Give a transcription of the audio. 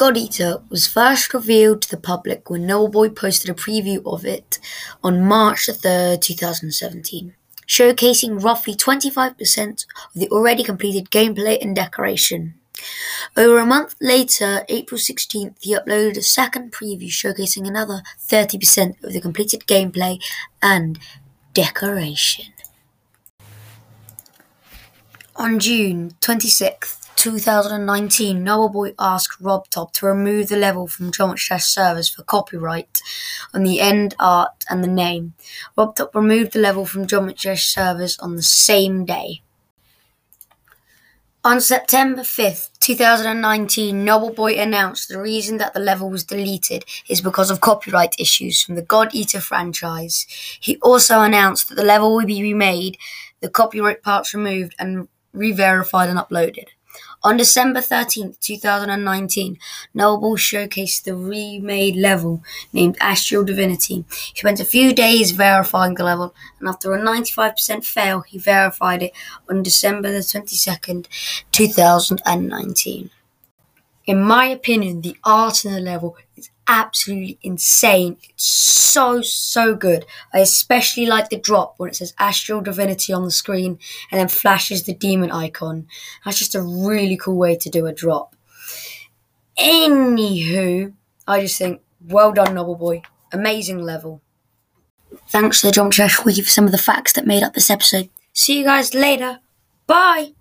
God Eater was first revealed to the public when Nobleboy posted a preview of it on March 3, 2017, showcasing roughly 25% of the already completed gameplay and decoration. Over a month later, April 16th, he uploaded a second preview showcasing another 30% of the completed gameplay and decoration. On June 26th, 2019, Nobleboy asked RobTop to remove the level from Geometry Dash servers for copyright on the end art and the name. RobTop removed the level from Geometry Dash servers on the same day. On September 5th, 2019, Nobleboy announced the reason that the level was deleted is because of copyright issues from the God Eater franchise. He also announced that the level will be remade, the copyright parts removed, and re verified and uploaded. On December 13th, 2019, Noble showcased the remade level named Astral Divinity. He spent a few days verifying the level, and after a 95% fail, he verified it on December the 22nd, 2019. In my opinion, the art in the level is absolutely insane. It's so, so good. I especially like the drop when it says Astral Divinity on the screen and then flashes the demon icon. That's just a really cool way to do a drop. Anywho, I just think, well done, Nobleboy. Amazing level. Thanks to the Jump Trash Wiki for some of the facts that made up this episode. See you guys later. Bye!